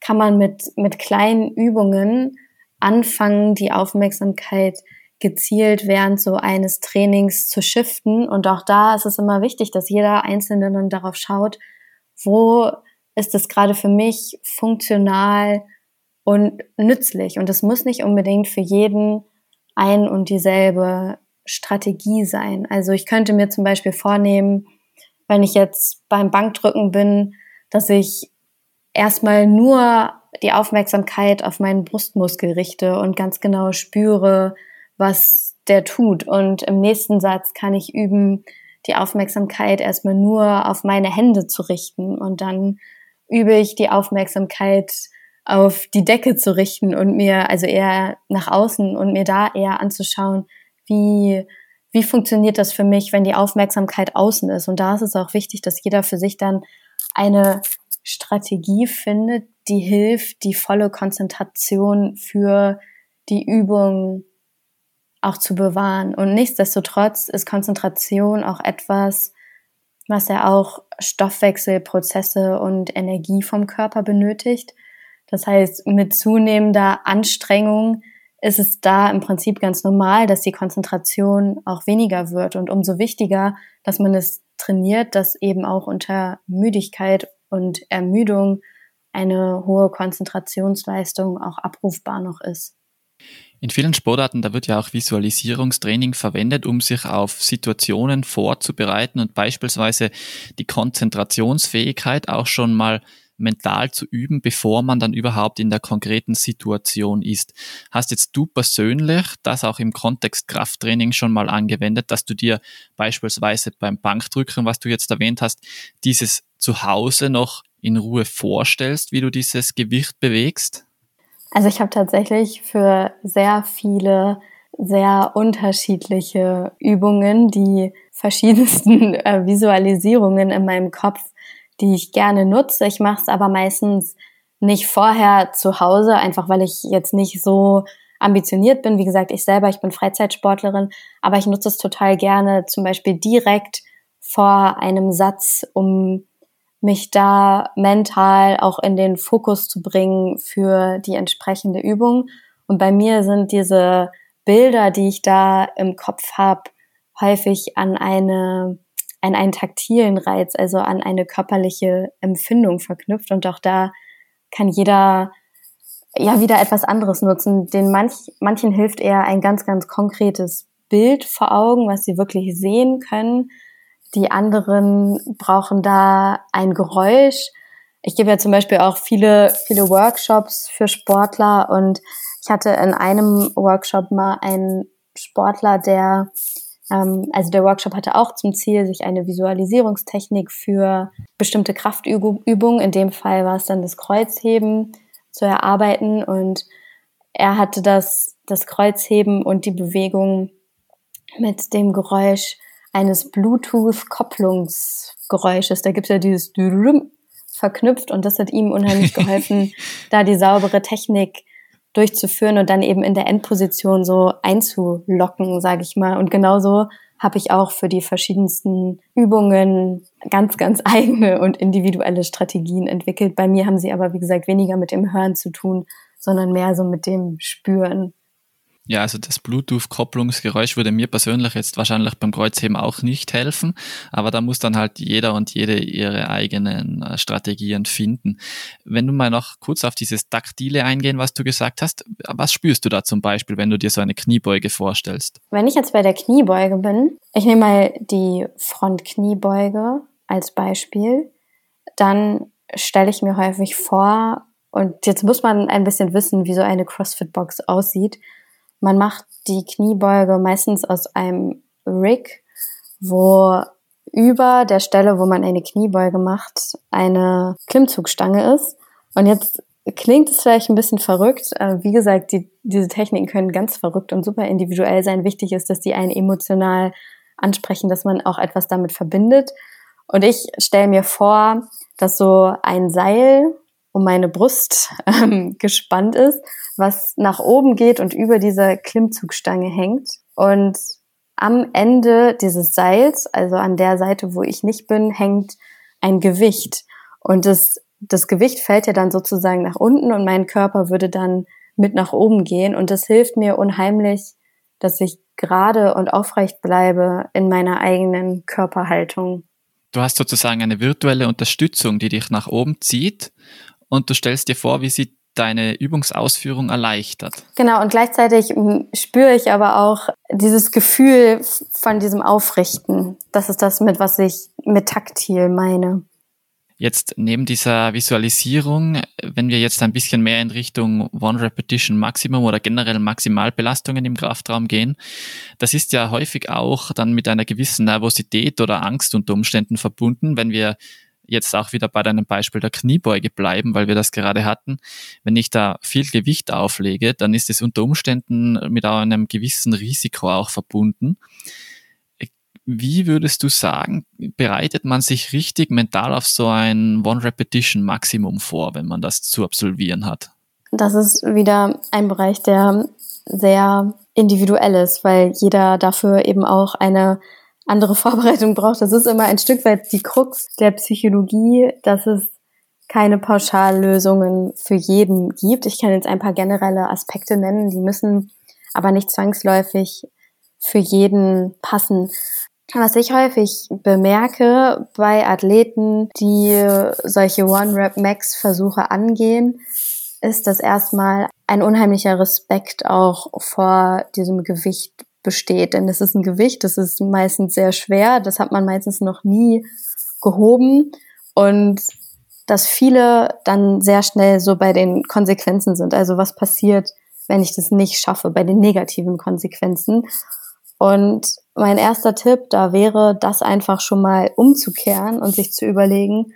kann man mit, mit kleinen Übungen anfangen, die Aufmerksamkeit gezielt während so eines Trainings zu shiften. Und auch da ist es immer wichtig, dass jeder Einzelne dann darauf schaut, wo ist es gerade für mich funktional und nützlich. Und es muss nicht unbedingt für jeden ein und dieselbe Strategie sein. Also ich könnte mir zum Beispiel vornehmen, wenn ich jetzt beim Bankdrücken bin, dass ich erstmal nur die Aufmerksamkeit auf meinen Brustmuskel richte und ganz genau spüre, was der tut. Und im nächsten Satz kann ich üben, die Aufmerksamkeit erstmal nur auf meine Hände zu richten. Und dann übe ich die Aufmerksamkeit auf die Decke zu richten und mir, also eher nach außen und mir da eher anzuschauen, wie wie funktioniert das für mich, wenn die Aufmerksamkeit außen ist? Und da ist es auch wichtig, dass jeder für sich dann eine Strategie findet, die hilft, die volle Konzentration für die Übung auch zu bewahren. Und nichtsdestotrotz ist Konzentration auch etwas, was ja auch Stoffwechselprozesse und Energie vom Körper benötigt. Das heißt, mit zunehmender Anstrengung ist es da im Prinzip ganz normal, dass die Konzentration auch weniger wird und umso wichtiger, dass man es trainiert, dass eben auch unter Müdigkeit und Ermüdung eine hohe Konzentrationsleistung auch abrufbar noch ist. In vielen Sportarten, da wird ja auch Visualisierungstraining verwendet, um sich auf Situationen vorzubereiten und beispielsweise die Konzentrationsfähigkeit auch schon mal mental zu üben, bevor man dann überhaupt in der konkreten Situation ist. Hast jetzt du persönlich das auch im Kontext Krafttraining schon mal angewendet, dass du dir beispielsweise beim Bankdrücken, was du jetzt erwähnt hast, dieses zu Hause noch in Ruhe vorstellst, wie du dieses Gewicht bewegst? Also ich habe tatsächlich für sehr viele sehr unterschiedliche Übungen, die verschiedensten [laughs] äh, Visualisierungen in meinem Kopf die ich gerne nutze. Ich mache es aber meistens nicht vorher zu Hause, einfach weil ich jetzt nicht so ambitioniert bin. Wie gesagt, ich selber, ich bin Freizeitsportlerin, aber ich nutze es total gerne, zum Beispiel direkt vor einem Satz, um mich da mental auch in den Fokus zu bringen für die entsprechende Übung. Und bei mir sind diese Bilder, die ich da im Kopf habe, häufig an eine an einen taktilen Reiz, also an eine körperliche Empfindung verknüpft. Und auch da kann jeder ja wieder etwas anderes nutzen. Den manch, manchen hilft eher ein ganz, ganz konkretes Bild vor Augen, was sie wirklich sehen können. Die anderen brauchen da ein Geräusch. Ich gebe ja zum Beispiel auch viele, viele Workshops für Sportler und ich hatte in einem Workshop mal einen Sportler, der ähm, also der Workshop hatte auch zum Ziel, sich eine Visualisierungstechnik für bestimmte Kraftübungen, in dem Fall war es dann das Kreuzheben, zu erarbeiten. Und er hatte das, das Kreuzheben und die Bewegung mit dem Geräusch eines Bluetooth-Kopplungsgeräusches. Da gibt es ja dieses verknüpft und das hat ihm unheimlich geholfen, [laughs] da die saubere Technik durchzuführen und dann eben in der Endposition so einzulocken, sage ich mal. Und genauso habe ich auch für die verschiedensten Übungen ganz, ganz [laughs] eigene und individuelle Strategien entwickelt. Bei mir haben sie aber, wie gesagt, weniger mit dem Hören zu tun, sondern mehr so mit dem Spüren. Ja, also das Bluetooth-Kopplungsgeräusch würde mir persönlich jetzt wahrscheinlich beim Kreuzheben auch nicht helfen, aber da muss dann halt jeder und jede ihre eigenen äh, Strategien finden. Wenn du mal noch kurz auf dieses Taktile eingehen, was du gesagt hast, was spürst du da zum Beispiel, wenn du dir so eine Kniebeuge vorstellst? Wenn ich jetzt bei der Kniebeuge bin, ich nehme mal die Frontkniebeuge als Beispiel, dann stelle ich mir häufig vor, und jetzt muss man ein bisschen wissen, wie so eine CrossFit-Box aussieht man macht die Kniebeuge meistens aus einem Rig, wo über der Stelle, wo man eine Kniebeuge macht, eine Klimmzugstange ist. Und jetzt klingt es vielleicht ein bisschen verrückt. Wie gesagt, die, diese Techniken können ganz verrückt und super individuell sein. Wichtig ist, dass die einen emotional ansprechen, dass man auch etwas damit verbindet. Und ich stelle mir vor, dass so ein Seil um meine Brust [laughs] ähm, gespannt ist, was nach oben geht und über dieser Klimmzugstange hängt. Und am Ende dieses Seils, also an der Seite, wo ich nicht bin, hängt ein Gewicht. Und das, das Gewicht fällt ja dann sozusagen nach unten und mein Körper würde dann mit nach oben gehen. Und das hilft mir unheimlich, dass ich gerade und aufrecht bleibe in meiner eigenen Körperhaltung. Du hast sozusagen eine virtuelle Unterstützung, die dich nach oben zieht und du stellst dir vor, wie sie deine Übungsausführung erleichtert. Genau, und gleichzeitig hm, spüre ich aber auch dieses Gefühl von diesem Aufrichten. Das ist das, mit was ich mit taktil meine. Jetzt neben dieser Visualisierung, wenn wir jetzt ein bisschen mehr in Richtung One Repetition Maximum oder generell Maximalbelastungen im Kraftraum gehen, das ist ja häufig auch dann mit einer gewissen Nervosität oder Angst unter Umständen verbunden, wenn wir jetzt auch wieder bei deinem Beispiel der Kniebeuge bleiben, weil wir das gerade hatten. Wenn ich da viel Gewicht auflege, dann ist es unter Umständen mit einem gewissen Risiko auch verbunden. Wie würdest du sagen, bereitet man sich richtig mental auf so ein One-Repetition-Maximum vor, wenn man das zu absolvieren hat? Das ist wieder ein Bereich, der sehr individuell ist, weil jeder dafür eben auch eine andere [laughs] Vorbereitung braucht. Das ist immer ein Stück weit die Krux der Psychologie, dass es keine Pauschallösungen für jeden gibt. Ich kann jetzt ein paar generelle Aspekte nennen, die müssen aber nicht zwangsläufig für jeden passen. Was ich häufig bemerke bei Athleten, die solche One-Rep-Max-Versuche angehen, ist, dass erstmal ein unheimlicher Respekt auch vor diesem Gewicht besteht. Denn es ist ein Gewicht, das ist meistens sehr schwer, das hat man meistens noch nie gehoben und dass viele dann sehr schnell so bei den Konsequenzen sind. Also was passiert, wenn ich das nicht schaffe, bei den negativen Konsequenzen. Und mein erster Tipp da wäre, das einfach schon mal umzukehren und sich zu überlegen,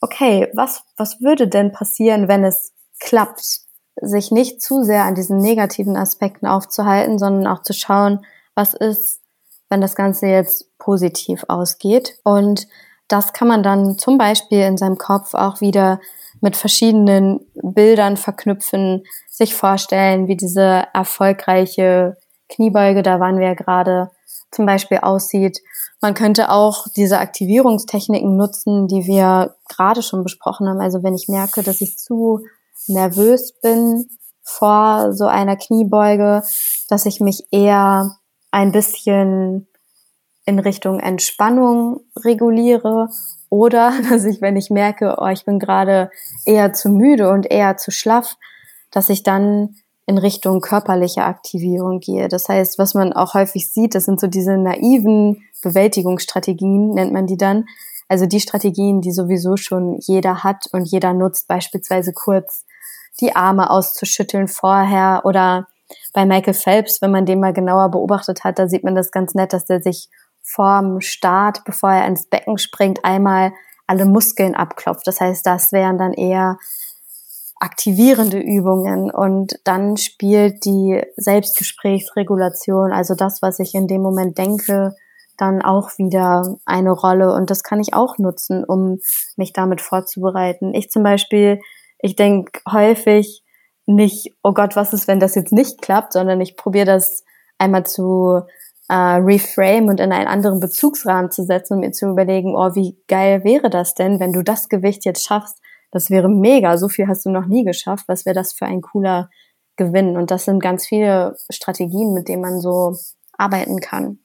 okay, was, was würde denn passieren, wenn es klappt? Sich nicht zu sehr an diesen negativen Aspekten aufzuhalten, sondern auch zu schauen, was ist, wenn das Ganze jetzt positiv ausgeht. Und das kann man dann zum Beispiel in seinem Kopf auch wieder mit verschiedenen Bildern verknüpfen, sich vorstellen, wie diese erfolgreiche Kniebeuge, da waren wir ja gerade, zum Beispiel aussieht. Man könnte auch diese Aktivierungstechniken nutzen, die wir gerade schon besprochen haben. Also wenn ich merke, dass ich zu nervös bin vor so einer Kniebeuge, dass ich mich eher ein bisschen in Richtung Entspannung reguliere oder [laughs] dass ich, wenn ich merke, oh, ich bin gerade eher zu müde und eher zu schlaff, dass ich dann in Richtung körperliche Aktivierung gehe. Das heißt, was man auch häufig sieht, das sind so diese naiven Bewältigungsstrategien, nennt man die dann. Also die Strategien, die sowieso schon jeder hat und jeder nutzt, beispielsweise kurz die Arme auszuschütteln vorher oder bei Michael Phelps, wenn man den mal genauer beobachtet hat, da sieht man das ganz nett, dass der sich vorm Start, bevor er ins Becken springt, einmal alle Muskeln abklopft. Das heißt, das wären dann eher aktivierende Übungen und dann spielt die Selbstgesprächsregulation, also das, was ich in dem Moment denke, dann auch wieder eine Rolle und das kann ich auch nutzen, um mich damit vorzubereiten. Ich zum Beispiel, ich denke häufig nicht, oh Gott, was ist, wenn das jetzt nicht klappt, sondern ich probiere das einmal zu äh, reframe und in einen anderen Bezugsrahmen zu setzen und mir zu überlegen, oh, wie geil wäre das denn, wenn du das Gewicht jetzt schaffst? Das wäre mega, so viel hast du noch nie geschafft. Was wäre das für ein cooler Gewinn? Und das sind ganz viele Strategien, mit denen man so arbeiten kann.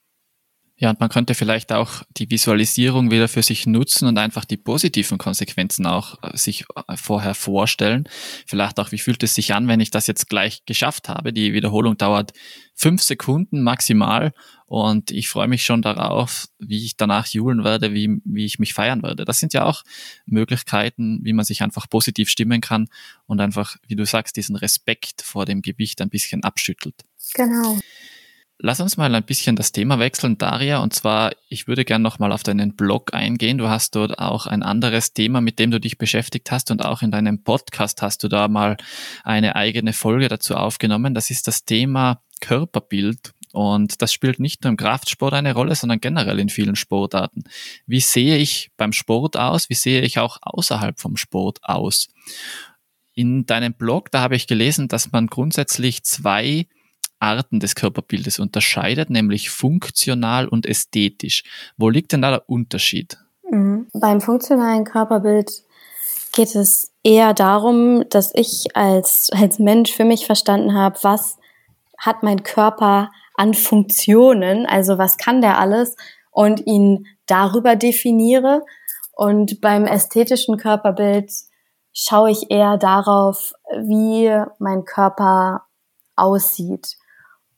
Ja, und man könnte vielleicht auch die Visualisierung wieder für sich nutzen und einfach die positiven Konsequenzen auch äh, sich äh, vorher vorstellen. Vielleicht auch, wie fühlt es sich an, wenn ich das jetzt gleich geschafft habe? Die Wiederholung dauert fünf Sekunden maximal und ich freue mich schon darauf, wie ich danach juhlen werde, wie, wie ich mich feiern werde. Das sind ja auch Möglichkeiten, wie man sich einfach positiv stimmen kann und einfach, wie du sagst, diesen Respekt vor dem Gewicht ein bisschen abschüttelt. Genau. Lass uns mal ein bisschen das Thema wechseln, Daria. Und zwar, ich würde gerne nochmal auf deinen Blog eingehen. Du hast dort auch ein anderes Thema, mit dem du dich beschäftigt hast. Und auch in deinem Podcast hast du da mal eine eigene Folge dazu aufgenommen. Das ist das Thema Körperbild. Und das spielt nicht nur im Kraftsport eine Rolle, sondern generell in vielen Sportarten. Wie sehe ich beim Sport aus? Wie sehe ich auch außerhalb vom Sport aus? In deinem Blog, da habe ich gelesen, dass man grundsätzlich zwei Arten des Körperbildes unterscheidet, nämlich funktional und ästhetisch. Wo liegt denn da der Unterschied? Mhm. Beim funktionalen Körperbild geht es eher darum, dass ich als, als Mensch für mich verstanden habe, was hat mein Körper an Funktionen, also was kann der alles und ihn darüber definiere. Und beim ästhetischen Körperbild schaue ich eher darauf, wie mein Körper aussieht.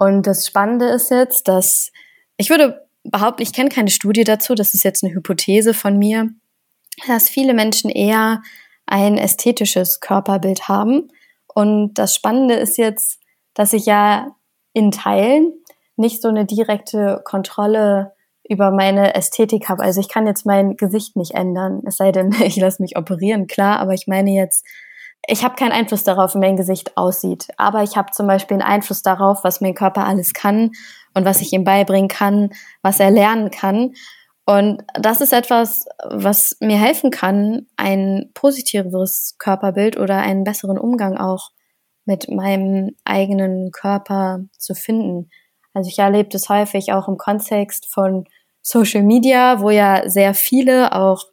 Und das Spannende ist jetzt, dass ich würde behaupten, ich kenne keine Studie dazu, das ist jetzt eine Hypothese von mir, dass viele Menschen eher ein ästhetisches Körperbild haben. Und das Spannende ist jetzt, dass ich ja in Teilen nicht so eine direkte Kontrolle über meine Ästhetik habe. Also ich kann jetzt mein Gesicht nicht ändern, es sei denn, [laughs] ich lasse mich operieren, klar, aber ich meine jetzt, ich habe keinen Einfluss darauf, wie mein Gesicht aussieht. Aber ich habe zum Beispiel einen Einfluss darauf, was mein Körper alles kann und was ich ihm beibringen kann, was er lernen kann. Und das ist etwas, was mir helfen kann, ein positiveres Körperbild oder einen besseren Umgang auch mit meinem eigenen Körper zu finden. Also ich erlebe das häufig auch im Kontext von Social Media, wo ja sehr viele auch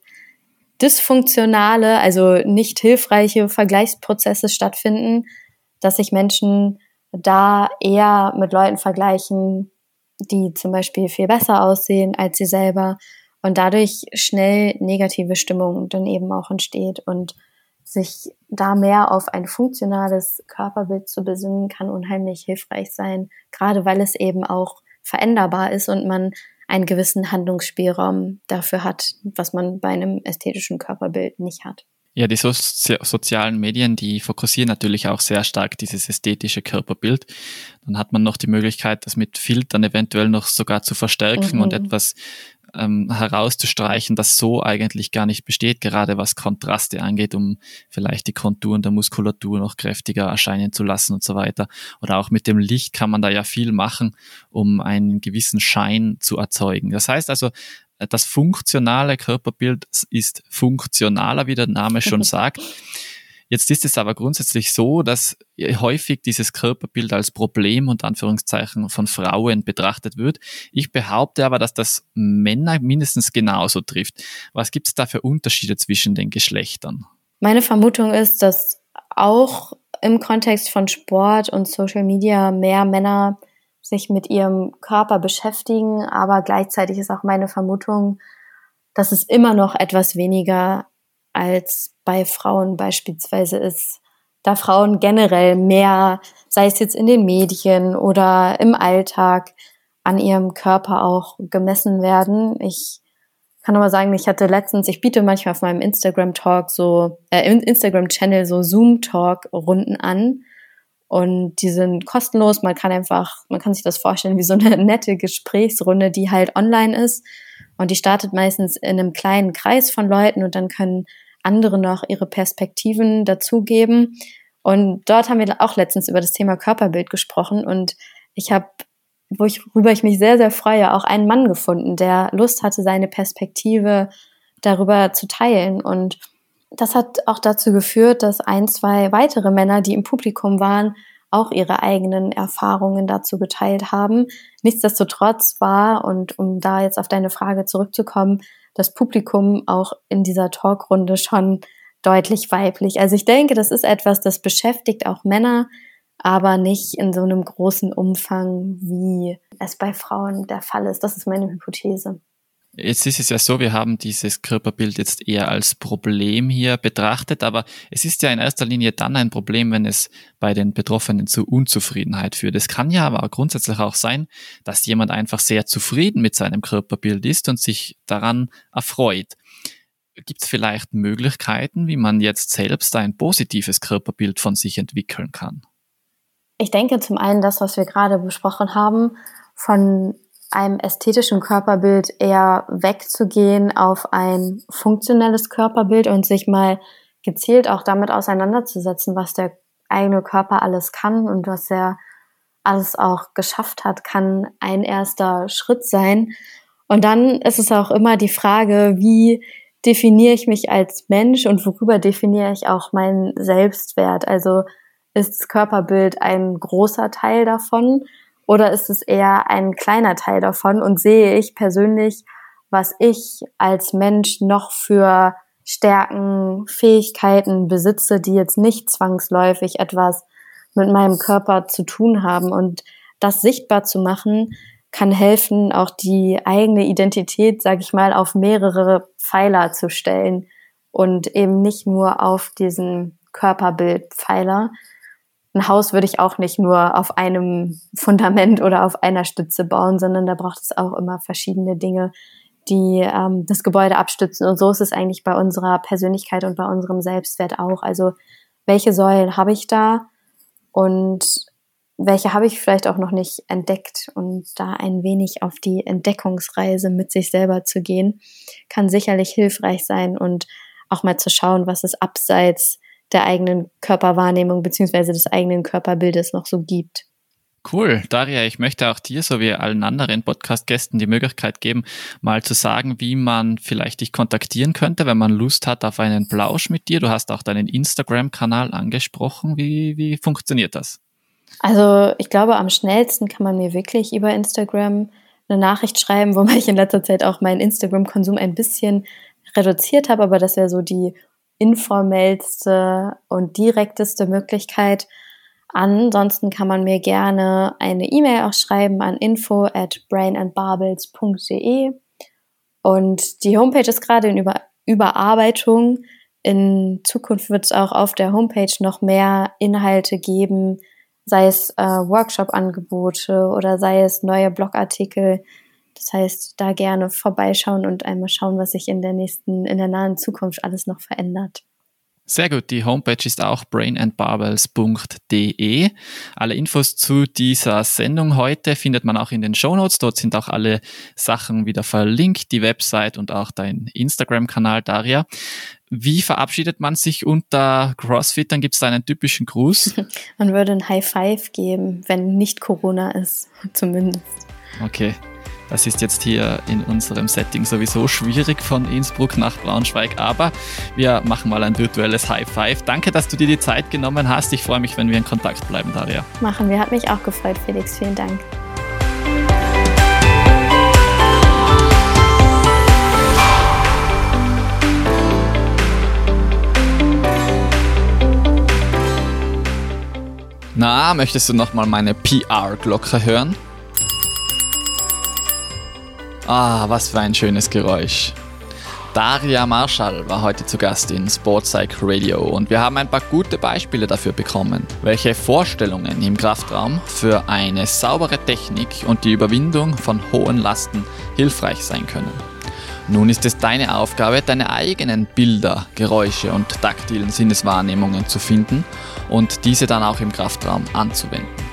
dysfunktionale, also nicht hilfreiche Vergleichsprozesse stattfinden, dass sich Menschen da eher mit Leuten vergleichen, die zum Beispiel viel besser aussehen als sie selber und dadurch schnell negative Stimmung dann eben auch entsteht und sich da mehr auf ein funktionales Körperbild zu besinnen, kann unheimlich hilfreich sein, gerade weil es eben auch veränderbar ist und man einen gewissen Handlungsspielraum dafür hat, was man bei einem ästhetischen Körperbild nicht hat. Ja, die so sozialen Medien, die fokussieren natürlich auch sehr stark dieses ästhetische Körperbild. Dann hat man noch die Möglichkeit, das mit Filtern eventuell noch sogar zu verstärken mhm. und etwas ähm, herauszustreichen, das so eigentlich gar nicht besteht, gerade was Kontraste angeht, um vielleicht die Konturen der Muskulatur noch kräftiger erscheinen zu lassen und so weiter. Oder auch mit dem Licht kann man da ja viel machen, um einen gewissen Schein zu erzeugen. Das heißt also, das funktionale Körperbild ist funktionaler, wie der Name schon [laughs] sagt. Jetzt ist es aber grundsätzlich so, dass häufig dieses Körperbild als Problem und Anführungszeichen von Frauen betrachtet wird. Ich behaupte aber, dass das Männer mindestens genauso trifft. Was gibt es da für Unterschiede zwischen den Geschlechtern? Meine Vermutung ist, dass auch im Kontext von Sport und Social Media mehr Männer sich mit ihrem Körper beschäftigen, aber gleichzeitig ist auch meine Vermutung, dass es immer noch etwas weniger als bei Frauen beispielsweise ist. Da Frauen generell mehr, sei es jetzt in den Medien oder im Alltag, an ihrem Körper auch gemessen werden. Ich kann aber sagen, ich hatte letztens, ich biete manchmal auf meinem Instagram Talk so, äh, Instagram Channel so Zoom Talk Runden an. Und die sind kostenlos. Man kann einfach, man kann sich das vorstellen wie so eine [laughs] nette Gesprächsrunde, die halt online ist. Und die startet meistens in einem kleinen Kreis von Leuten und dann können andere noch ihre Perspektiven dazugeben. Und dort haben wir auch letztens über das Thema Körperbild gesprochen und ich habe worüber ich mich sehr, sehr freue, auch einen Mann gefunden, der Lust hatte, seine Perspektive darüber zu teilen. Und das hat auch dazu geführt, dass ein, zwei weitere Männer, die im Publikum waren, auch ihre eigenen Erfahrungen dazu geteilt haben. Nichtsdestotrotz war, und um da jetzt auf deine Frage zurückzukommen, das Publikum auch in dieser Talkrunde schon deutlich weiblich. Also ich denke, das ist etwas, das beschäftigt auch Männer, aber nicht in so einem großen Umfang, wie es bei Frauen der Fall ist. Das ist meine Hypothese. Jetzt ist es ja so, wir haben dieses Körperbild jetzt eher als Problem hier betrachtet, aber es ist ja in erster Linie dann ein Problem, wenn es bei den Betroffenen zu Unzufriedenheit führt. Es kann ja aber grundsätzlich auch sein, dass jemand einfach sehr zufrieden mit seinem Körperbild ist und sich daran erfreut. Gibt es vielleicht Möglichkeiten, wie man jetzt selbst ein positives Körperbild von sich entwickeln kann? Ich denke zum einen das, was wir gerade besprochen haben, von einem ästhetischen Körperbild eher wegzugehen auf ein funktionelles Körperbild und sich mal gezielt auch damit auseinanderzusetzen, was der eigene Körper alles kann und was er alles auch geschafft hat, kann ein erster Schritt sein. Und dann ist es auch immer die Frage, wie definiere ich mich als Mensch und worüber definiere ich auch meinen Selbstwert? Also ist das Körperbild ein großer Teil davon oder ist es eher ein kleiner Teil davon? Und sehe ich persönlich, was ich als Mensch noch für Stärken, Fähigkeiten besitze, die jetzt nicht zwangsläufig etwas mit meinem Körper zu tun haben. Und das sichtbar zu machen, kann helfen, auch die eigene Identität, sage ich mal, auf mehrere Pfeiler zu stellen. Und eben nicht nur auf diesen Körperbildpfeiler, ein Haus würde ich auch nicht nur auf einem Fundament oder auf einer Stütze bauen, sondern da braucht es auch immer verschiedene Dinge, die ähm, das Gebäude abstützen. Und so ist es eigentlich bei unserer Persönlichkeit und bei unserem Selbstwert auch. Also welche Säulen habe ich da und welche habe ich vielleicht auch noch nicht entdeckt und da ein wenig auf die Entdeckungsreise mit sich selber zu gehen, kann sicherlich hilfreich sein und auch mal zu schauen, was es abseits der eigenen Körperwahrnehmung beziehungsweise des eigenen Körperbildes noch so gibt. Cool. Daria, ich möchte auch dir sowie allen anderen Podcast-Gästen die Möglichkeit geben, mal zu sagen, wie man vielleicht dich kontaktieren könnte, wenn man Lust hat auf einen Plausch mit dir. Du hast auch deinen Instagram-Kanal angesprochen. Wie, wie funktioniert das? Also ich glaube, am schnellsten kann man mir wirklich über Instagram eine Nachricht schreiben, wobei [laughs] ich in letzter Zeit auch meinen Instagram-Konsum ein bisschen reduziert habe, aber das wäre so die informellste und direkteste Möglichkeit. Ansonsten kann man mir gerne eine E-Mail auch schreiben an info at brainandbarbels.de. Und die Homepage ist gerade in Über Überarbeitung. In Zukunft wird es auch auf der Homepage noch mehr Inhalte geben, sei es äh, Workshop-Angebote oder sei es neue Blogartikel, das heißt, da gerne vorbeischauen und einmal schauen, was sich in der nächsten, in der nahen Zukunft alles noch verändert. Sehr gut, die Homepage ist auch brainandbarbels.de. Alle Infos zu dieser Sendung heute findet man auch in den Show Notes. Dort sind auch alle Sachen wieder verlinkt, die Website und auch dein Instagram-Kanal, Daria. Wie verabschiedet man sich unter CrossFit? Dann gibt es da einen typischen Gruß. [laughs] Man würde ein High Five geben, wenn nicht Corona ist, zumindest. Okay, das ist jetzt hier in unserem Setting sowieso schwierig von Innsbruck nach Braunschweig, aber wir machen mal ein virtuelles High Five. Danke, dass du dir die Zeit genommen hast. Ich freue mich, wenn wir in Kontakt bleiben, Daria. Machen wir. Hat mich auch gefreut, Felix. Vielen Dank. Na, möchtest du nochmal meine PR-Glocke hören? Ah, was für ein schönes Geräusch. Daria Marschall war heute zu Gast in Sportpsych Radio und wir haben ein paar gute Beispiele dafür bekommen, welche Vorstellungen im Kraftraum für eine saubere Technik und die Überwindung von hohen Lasten hilfreich sein können. Nun ist es deine Aufgabe, deine eigenen Bilder, Geräusche und taktilen Sinneswahrnehmungen zu finden und diese dann auch im Kraftraum anzuwenden.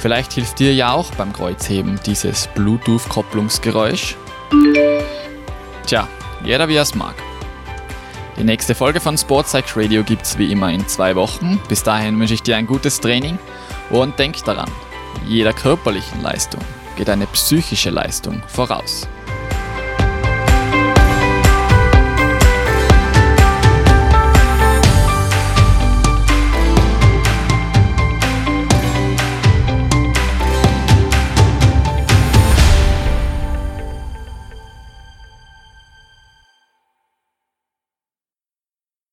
Vielleicht hilft dir ja auch beim Kreuzheben dieses Bluetooth-Kopplungsgeräusch. Tja, jeder wie er es mag. Die nächste Folge von Sportpsych Radio gibt's wie immer in zwei Wochen. Bis dahin wünsche ich dir ein gutes Training und denk daran, jeder körperlichen Leistung geht eine psychische Leistung voraus.